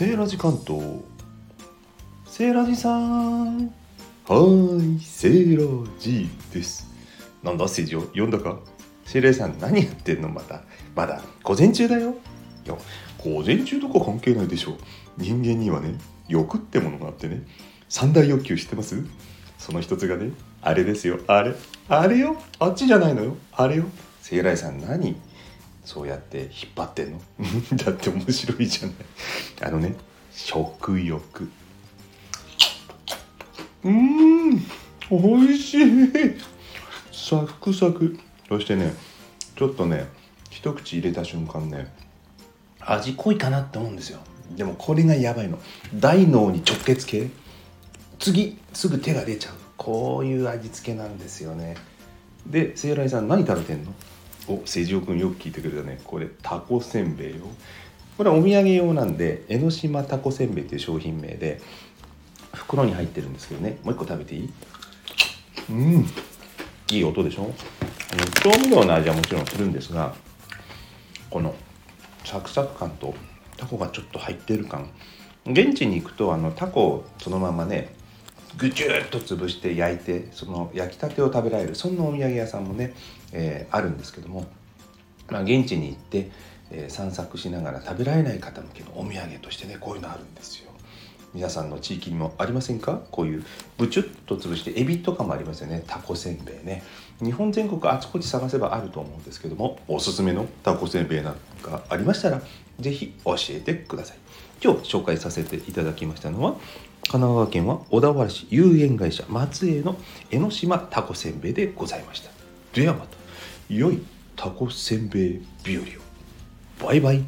セーラジ関東セーラジさん。はいセーラジです。なんだ政治を読んだか？セーラジさん何やってんの？またまだ午前中だよ。いや午前中とか関係ないでしょ。人間にはね欲ってものがあってね。三大欲求知ってます？その一つがねあれですよ。あれ。あれよ。あっちじゃないのよ。あれよ。セーラジさん何？そうやって引っ張ってんの？だって面白いじゃない。あのね食欲。うーん美味しい。サクサク。そしてねちょっとね一口入れた瞬間ね味濃いかなって思うんですよ。でもこれがやばいの。大脳に直結系。次すぐ手が出ちゃう。こういう味付けなんですよね。でセイライさん何食べてんの？お誠治君よく聞いてくれたね。これタコせんべいよ。これはお土産用なんで江ノ島タコせんべいっていう商品名で袋に入ってるんですけどね。もう一個食べていい？うん。いい音でしょ？調味料の味はもちろんするんですがこのサクサク感とタコがちょっと入ってる感。現地に行くとあのタコをそのままねぐちゅっと潰して焼いてその焼きたてを食べられるそんなお土産屋さんもね、えーあるんですけども、まあ、現地に行って、えー散策しながら食べられない方向けのお土産としてねこういうのあるんですよ。皆さんの地域にもありませんか？こういうブチュッと潰してエビとかもありますよね。タコせんべいね。日本全国あちこち探せばあると思うんですけどもおすすめのタコせんべいなんかありましたら是非教えてください。今日紹介させていただきましたのは神奈川県は小田原市有限会社松江の江ノ島タコせんべいでございました。ではまた良いタコせんべい日和を。バイバイ。